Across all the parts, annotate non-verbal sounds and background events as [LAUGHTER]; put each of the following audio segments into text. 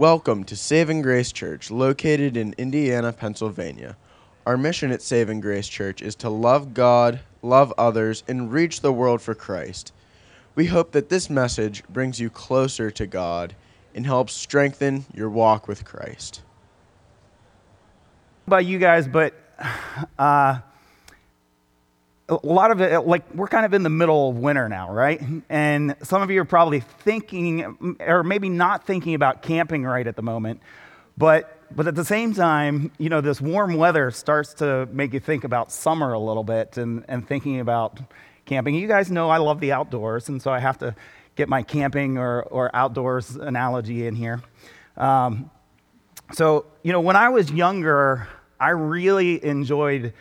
Welcome to Saving Grace Church, located in Indiana, Pennsylvania. Our mission at Saving Grace Church is to love God, love others, and reach the world for Christ. We hope that this message brings you closer to God and helps strengthen your walk with Christ. about you guys, but [SIGHS] uh, a lot of it, like we're kind of in the middle of winter now, right? And some of you are probably thinking, or maybe not thinking about camping right at the moment, but but at the same time, you know, this warm weather starts to make you think about summer a little bit and, and thinking about camping. You guys know I love the outdoors, and so I have to get my camping or, or outdoors analogy in here. Um, so, you know, when I was younger, I really enjoyed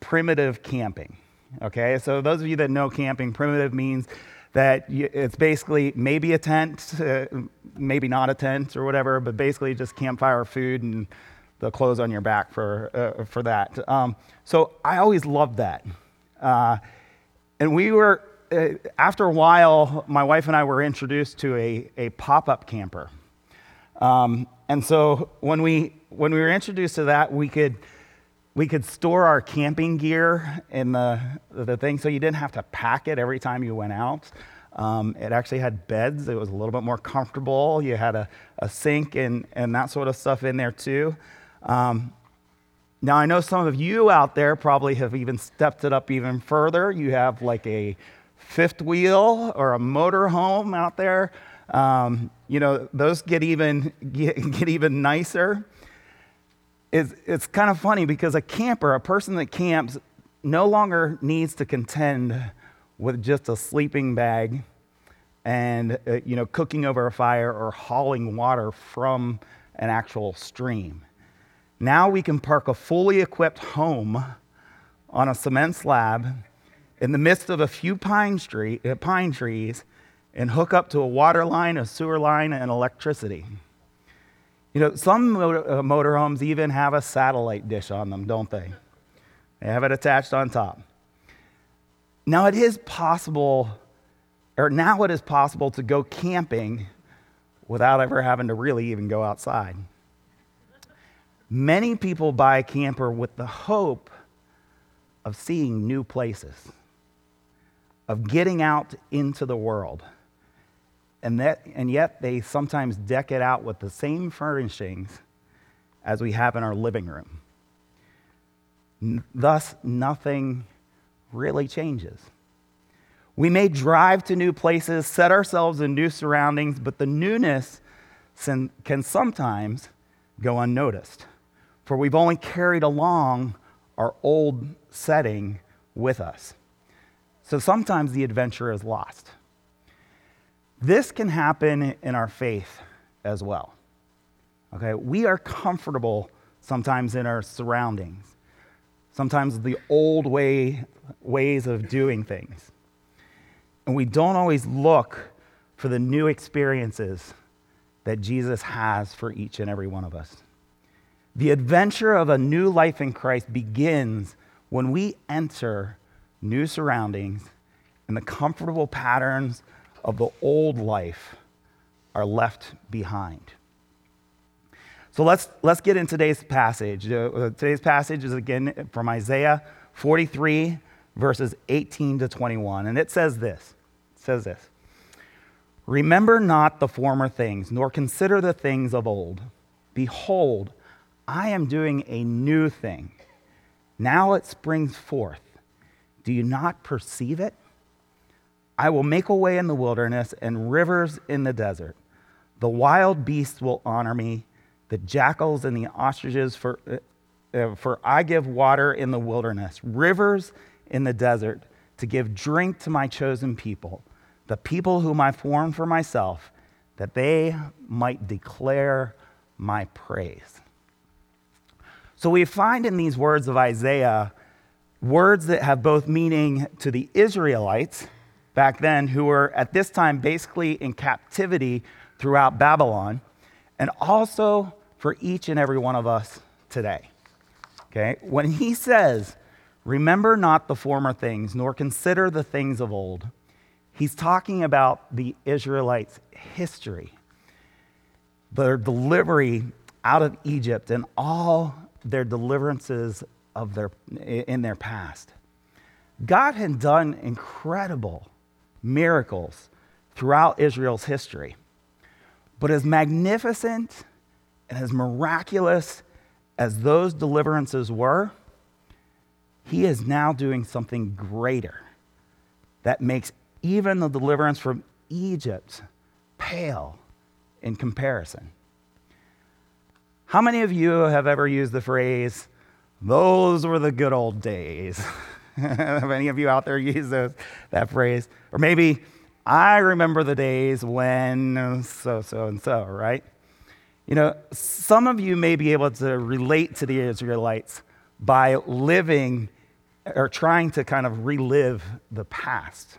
primitive camping. Okay, so those of you that know camping, primitive means that it's basically maybe a tent, uh, maybe not a tent or whatever, but basically just campfire food and the clothes on your back for, uh, for that. Um, so I always loved that. Uh, and we were, uh, after a while, my wife and I were introduced to a, a pop up camper. Um, and so when we, when we were introduced to that, we could we could store our camping gear in the, the thing so you didn't have to pack it every time you went out. Um, it actually had beds, it was a little bit more comfortable. You had a, a sink and, and that sort of stuff in there too. Um, now, I know some of you out there probably have even stepped it up even further. You have like a fifth wheel or a motor home out there. Um, you know, those get even, [LAUGHS] get, get even nicer it's, it's kind of funny because a camper, a person that camps, no longer needs to contend with just a sleeping bag and uh, you know cooking over a fire or hauling water from an actual stream. Now we can park a fully equipped home on a cement slab in the midst of a few pine, uh, pine trees and hook up to a water line, a sewer line, and electricity. You know, some motor, uh, motorhomes even have a satellite dish on them, don't they? They have it attached on top. Now, it is possible, or now it is possible to go camping without ever having to really even go outside. Many people buy a camper with the hope of seeing new places, of getting out into the world and, that, and yet they sometimes deck it out with the same furnishings as we have in our living room. N- thus, nothing really changes. We may drive to new places, set ourselves in new surroundings, but the newness can sometimes go unnoticed, for we've only carried along our old setting with us. So sometimes the adventure is lost. This can happen in our faith as well. Okay, we are comfortable sometimes in our surroundings, sometimes the old way, ways of doing things. And we don't always look for the new experiences that Jesus has for each and every one of us. The adventure of a new life in Christ begins when we enter new surroundings and the comfortable patterns of the old life are left behind. So let's, let's get in today's passage. Uh, today's passage is again from Isaiah 43, verses 18 to 21. And it says this it says this Remember not the former things, nor consider the things of old. Behold, I am doing a new thing. Now it springs forth. Do you not perceive it? I will make a way in the wilderness and rivers in the desert. The wild beasts will honor me, the jackals and the ostriches, for, uh, uh, for I give water in the wilderness, rivers in the desert, to give drink to my chosen people, the people whom I formed for myself, that they might declare my praise. So we find in these words of Isaiah words that have both meaning to the Israelites back then who were at this time basically in captivity throughout Babylon, and also for each and every one of us today. Okay? When he says, Remember not the former things, nor consider the things of old, he's talking about the Israelites' history. their delivery out of Egypt and all their deliverances of their, in their past. God had done incredible miracles throughout Israel's history. But as magnificent and as miraculous as those deliverances were, he is now doing something greater that makes even the deliverance from Egypt pale in comparison. How many of you have ever used the phrase, those were the good old days? [LAUGHS] [LAUGHS] have any of you out there use those, that phrase? Or maybe, I remember the days when so, so, and so, right? You know, some of you may be able to relate to the Israelites by living or trying to kind of relive the past.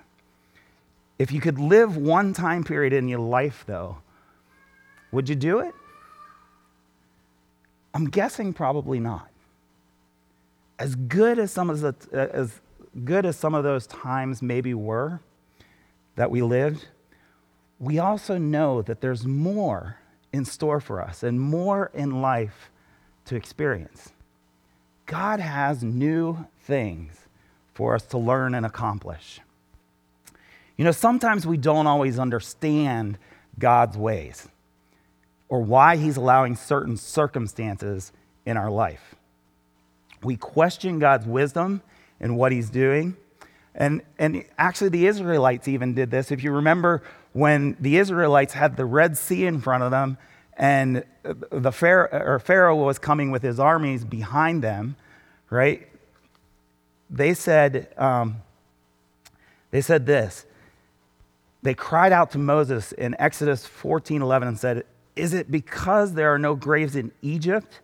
If you could live one time period in your life, though, would you do it? I'm guessing probably not. As good as some of the, as good as some of those times maybe were that we lived, we also know that there's more in store for us and more in life to experience. God has new things for us to learn and accomplish. You know, sometimes we don't always understand God's ways or why He's allowing certain circumstances in our life. We question God's wisdom and what He's doing. And, and actually, the Israelites even did this. If you remember when the Israelites had the Red Sea in front of them and the Pharaoh, Pharaoh was coming with his armies behind them, right? They said, um, they said this. They cried out to Moses in Exodus 14 11 and said, Is it because there are no graves in Egypt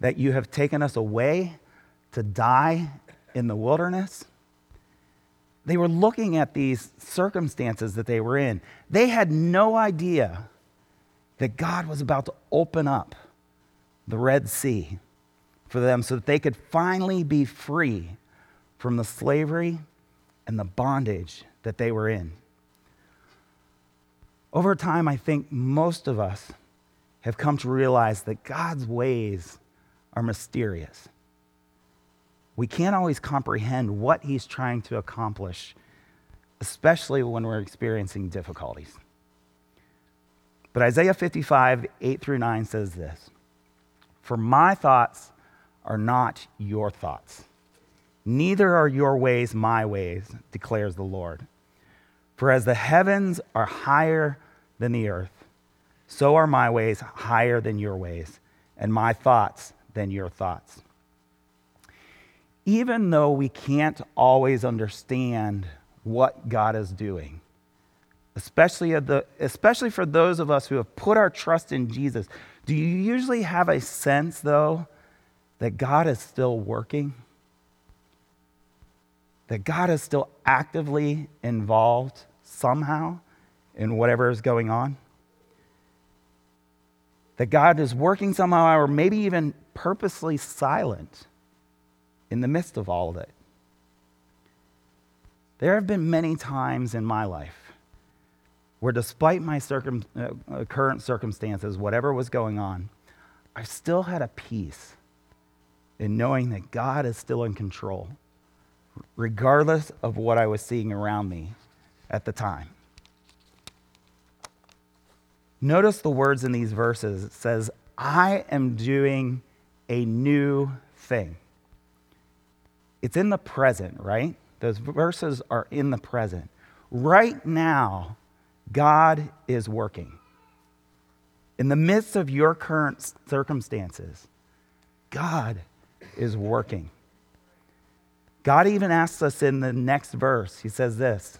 that you have taken us away to die in the wilderness? They were looking at these circumstances that they were in. They had no idea that God was about to open up the Red Sea for them so that they could finally be free from the slavery and the bondage that they were in. Over time, I think most of us have come to realize that God's ways are mysterious. We can't always comprehend what He's trying to accomplish, especially when we're experiencing difficulties. But Isaiah 55, 8 through 9 says this For my thoughts are not your thoughts, neither are your ways my ways, declares the Lord. For as the heavens are higher than the earth, so are my ways higher than your ways, and my thoughts than your thoughts. Even though we can't always understand what God is doing, especially, the, especially for those of us who have put our trust in Jesus. Do you usually have a sense, though, that God is still working? That God is still actively involved somehow in whatever is going on? That God is working somehow, or maybe even purposely silent in the midst of all of it. There have been many times in my life where despite my circum, uh, uh, current circumstances, whatever was going on, I still had a peace in knowing that God is still in control, regardless of what I was seeing around me at the time. Notice the words in these verses. It says, I am doing a new thing. It's in the present, right? Those verses are in the present. Right now, God is working. In the midst of your current circumstances, God is working. God even asks us in the next verse, He says this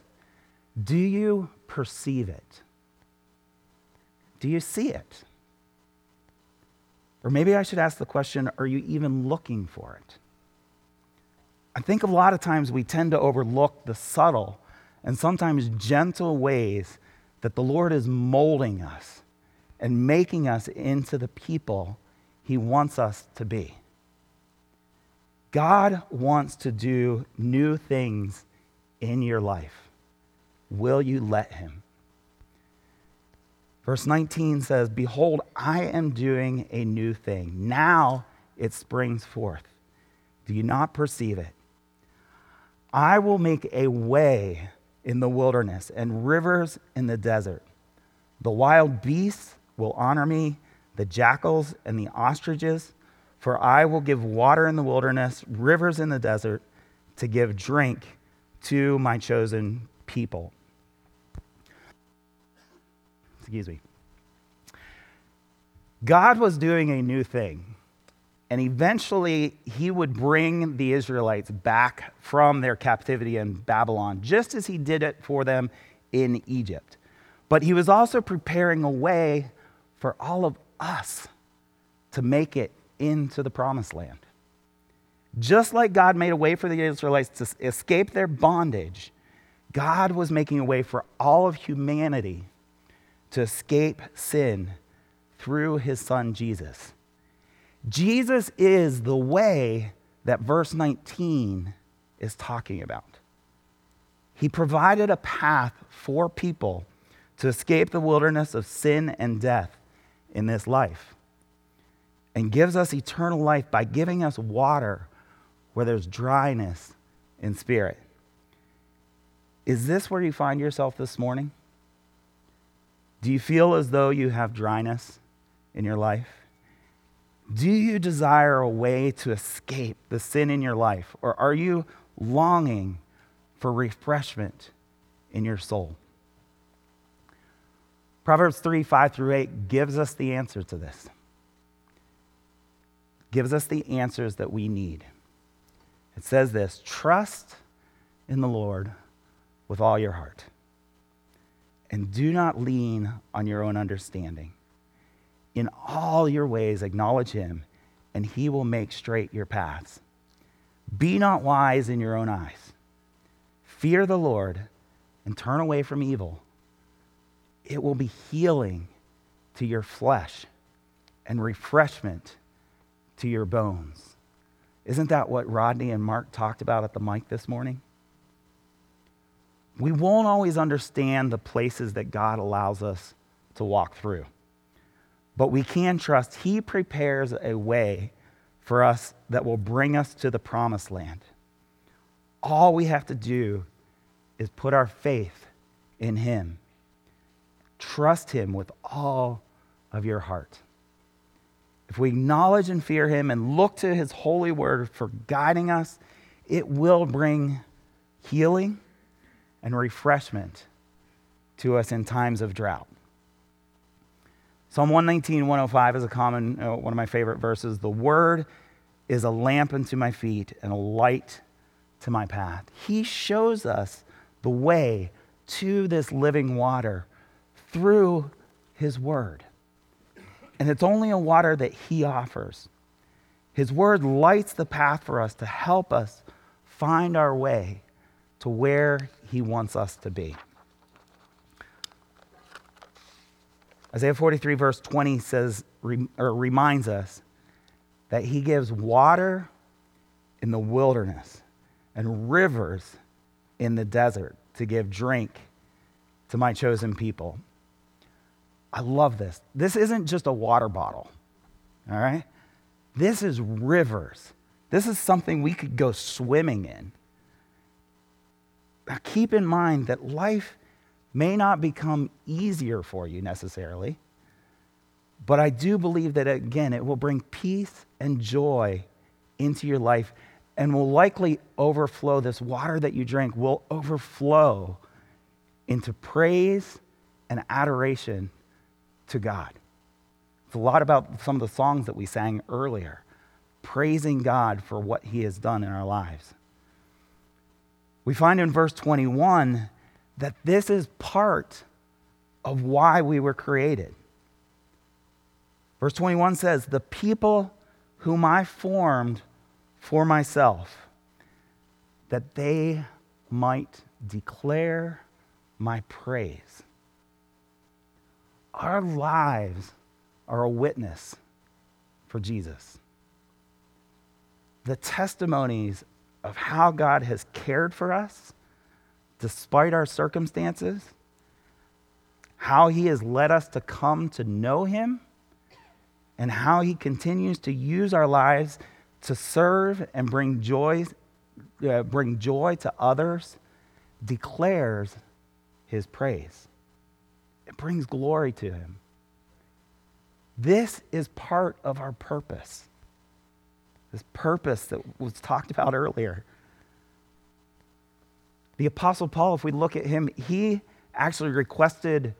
Do you perceive it? Do you see it? Or maybe I should ask the question Are you even looking for it? I think a lot of times we tend to overlook the subtle and sometimes gentle ways that the Lord is molding us and making us into the people He wants us to be. God wants to do new things in your life. Will you let Him? Verse 19 says, Behold, I am doing a new thing. Now it springs forth. Do you not perceive it? I will make a way in the wilderness and rivers in the desert. The wild beasts will honor me, the jackals and the ostriches, for I will give water in the wilderness, rivers in the desert, to give drink to my chosen people. Excuse me. God was doing a new thing. And eventually, he would bring the Israelites back from their captivity in Babylon, just as he did it for them in Egypt. But he was also preparing a way for all of us to make it into the promised land. Just like God made a way for the Israelites to escape their bondage, God was making a way for all of humanity to escape sin through his son Jesus. Jesus is the way that verse 19 is talking about. He provided a path for people to escape the wilderness of sin and death in this life and gives us eternal life by giving us water where there's dryness in spirit. Is this where you find yourself this morning? Do you feel as though you have dryness in your life? Do you desire a way to escape the sin in your life? Or are you longing for refreshment in your soul? Proverbs 3 5 through 8 gives us the answer to this, gives us the answers that we need. It says this trust in the Lord with all your heart, and do not lean on your own understanding. In all your ways, acknowledge him, and he will make straight your paths. Be not wise in your own eyes. Fear the Lord and turn away from evil. It will be healing to your flesh and refreshment to your bones. Isn't that what Rodney and Mark talked about at the mic this morning? We won't always understand the places that God allows us to walk through. But we can trust He prepares a way for us that will bring us to the promised land. All we have to do is put our faith in Him. Trust Him with all of your heart. If we acknowledge and fear Him and look to His holy word for guiding us, it will bring healing and refreshment to us in times of drought. Psalm 119, 105 is a common, uh, one of my favorite verses. The word is a lamp unto my feet and a light to my path. He shows us the way to this living water through his word. And it's only a water that he offers. His word lights the path for us to help us find our way to where he wants us to be. Isaiah 43, verse 20 says, or reminds us that he gives water in the wilderness and rivers in the desert to give drink to my chosen people. I love this. This isn't just a water bottle, all right? This is rivers. This is something we could go swimming in. Now, keep in mind that life may not become easier for you necessarily, but I do believe that, again, it will bring peace and joy into your life and will likely overflow. This water that you drink will overflow into praise and adoration to God. It's a lot about some of the songs that we sang earlier, praising God for what He has done in our lives. We find in verse 21 that this is part of why we were created. Verse 21 says, The people whom I formed for myself, that they might declare my praise. Our lives are a witness for Jesus. The testimonies of how God has cared for us despite our circumstances, how he has led us to come to know him, and how he continues to use our lives to serve and bring joy, uh, bring joy to others, declares his praise. It brings glory to him. This is part of our purpose. This purpose that was talked about earlier. The Apostle Paul, if we look at him, he actually requested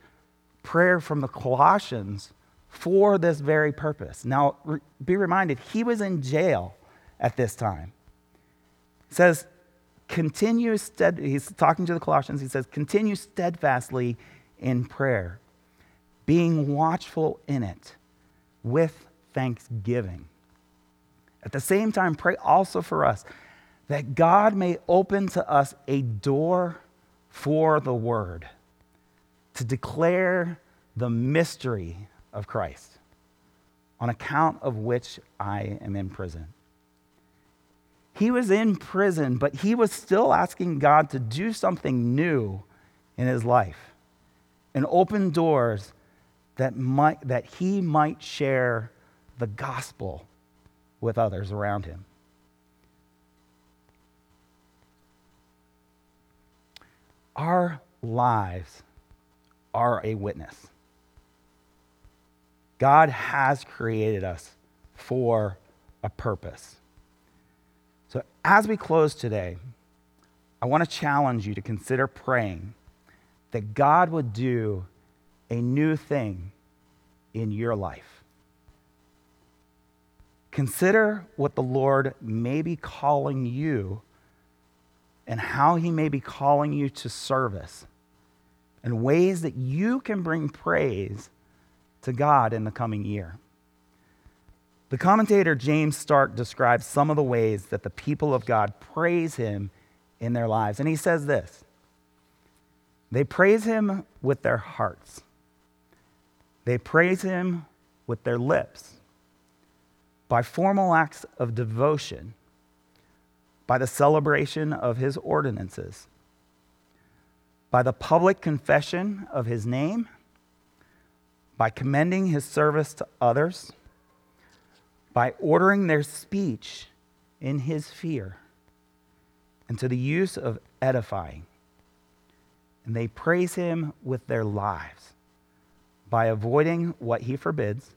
prayer from the Colossians for this very purpose. Now, re- be reminded, he was in jail at this time. It says, continue stead, he's talking to the Colossians, he says, continue steadfastly in prayer, being watchful in it with thanksgiving. At the same time, pray also for us that God may open to us a door for the word to declare the mystery of Christ, on account of which I am in prison. He was in prison, but he was still asking God to do something new in his life and open doors that, might, that he might share the gospel with others around him. Our lives are a witness. God has created us for a purpose. So, as we close today, I want to challenge you to consider praying that God would do a new thing in your life. Consider what the Lord may be calling you and how he may be calling you to service and ways that you can bring praise to God in the coming year. The commentator James Stark describes some of the ways that the people of God praise him in their lives. And he says this they praise him with their hearts, they praise him with their lips, by formal acts of devotion, by the celebration of his ordinances, by the public confession of his name, by commending his service to others, by ordering their speech in his fear, and to the use of edifying. And they praise him with their lives by avoiding what he forbids,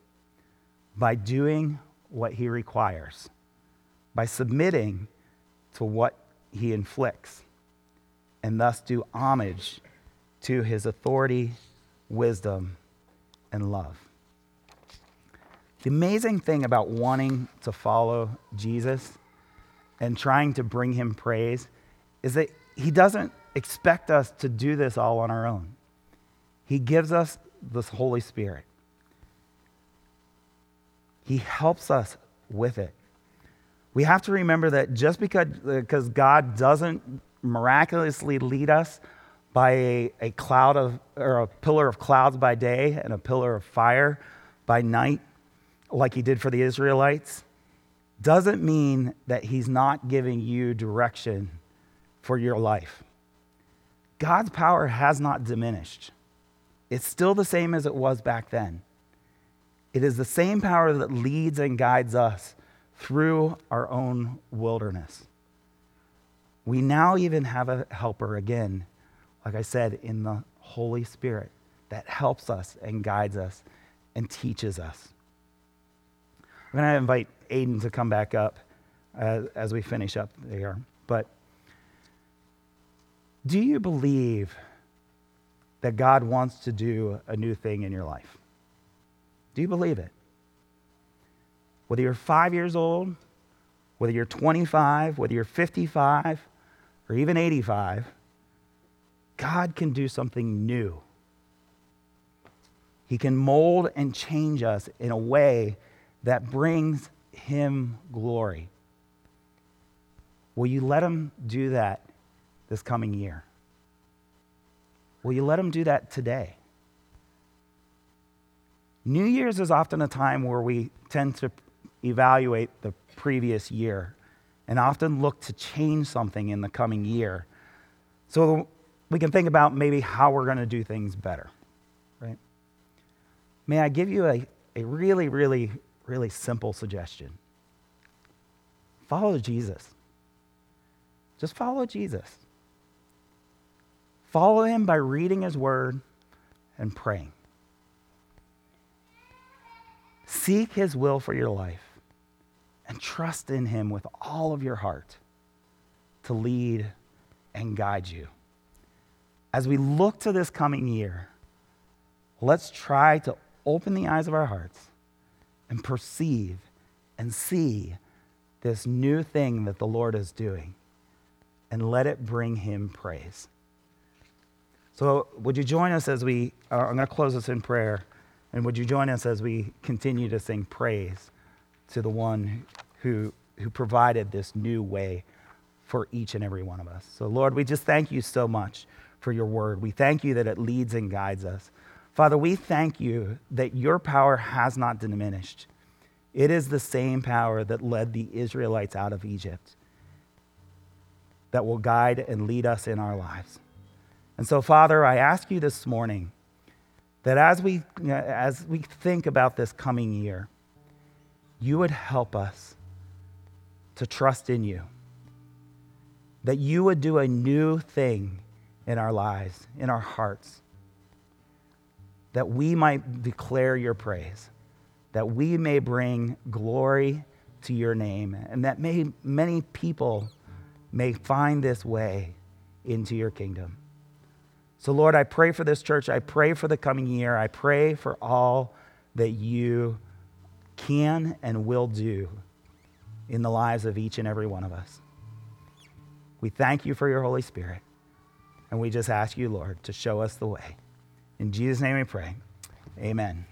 by doing what he requires, by submitting to what he inflicts and thus do homage to his authority, wisdom, and love. The amazing thing about wanting to follow Jesus and trying to bring him praise is that he doesn't expect us to do this all on our own. He gives us this Holy Spirit. He helps us with it. We have to remember that just because, God doesn't miraculously lead us by a, a cloud of, or a pillar of clouds by day and a pillar of fire by night, like he did for the Israelites, doesn't mean that he's not giving you direction for your life. God's power has not diminished. It's still the same as it was back then. It is the same power that leads and guides us through our own wilderness. We now even have a helper again, like I said, in the Holy Spirit that helps us and guides us and teaches us. I'm going to invite Aiden to come back up as, as we finish up there. But do you believe that God wants to do a new thing in your life? Do you believe it? Whether you're five years old, whether you're 25, whether you're 55, or even 85, God can do something new. He can mold and change us in a way that brings Him glory. Will you let Him do that this coming year? Will you let Him do that today? New Year's is often a time where we tend to evaluate the previous year and often look to change something in the coming year. So we can think about maybe how we're going to do things better, right? may I give you a, a really, really, really simple suggestion? Follow Jesus. Just follow Jesus. Follow him by reading his word and praying. Seek his will for your life and trust in him with all of your heart to lead and guide you. As we look to this coming year, let's try to open the eyes of our hearts and perceive and see this new thing that the Lord is doing and let it bring him praise. So, would you join us as we, uh, I'm going to close this in prayer, and would you join us as we continue to sing praise to the one who, who provided this new way for each and every one of us? So, Lord, we just thank you so much for your word. We thank you that it leads and guides us. Father, we thank you that your power has not diminished. It is the same power that led the Israelites out of Egypt that will guide and lead us in our lives. And so, Father, I ask you this morning that as we, as we think about this coming year, you would help us to trust in you, that you would do a new thing in our lives, in our hearts, that we might declare your praise, that we may bring glory to your name, and that may, many people may find this way into your kingdom. So, Lord, I pray for this church. I pray for the coming year. I pray for all that you can and will do in the lives of each and every one of us. We thank you for your Holy Spirit. And we just ask you, Lord, to show us the way. In Jesus' name we pray. Amen.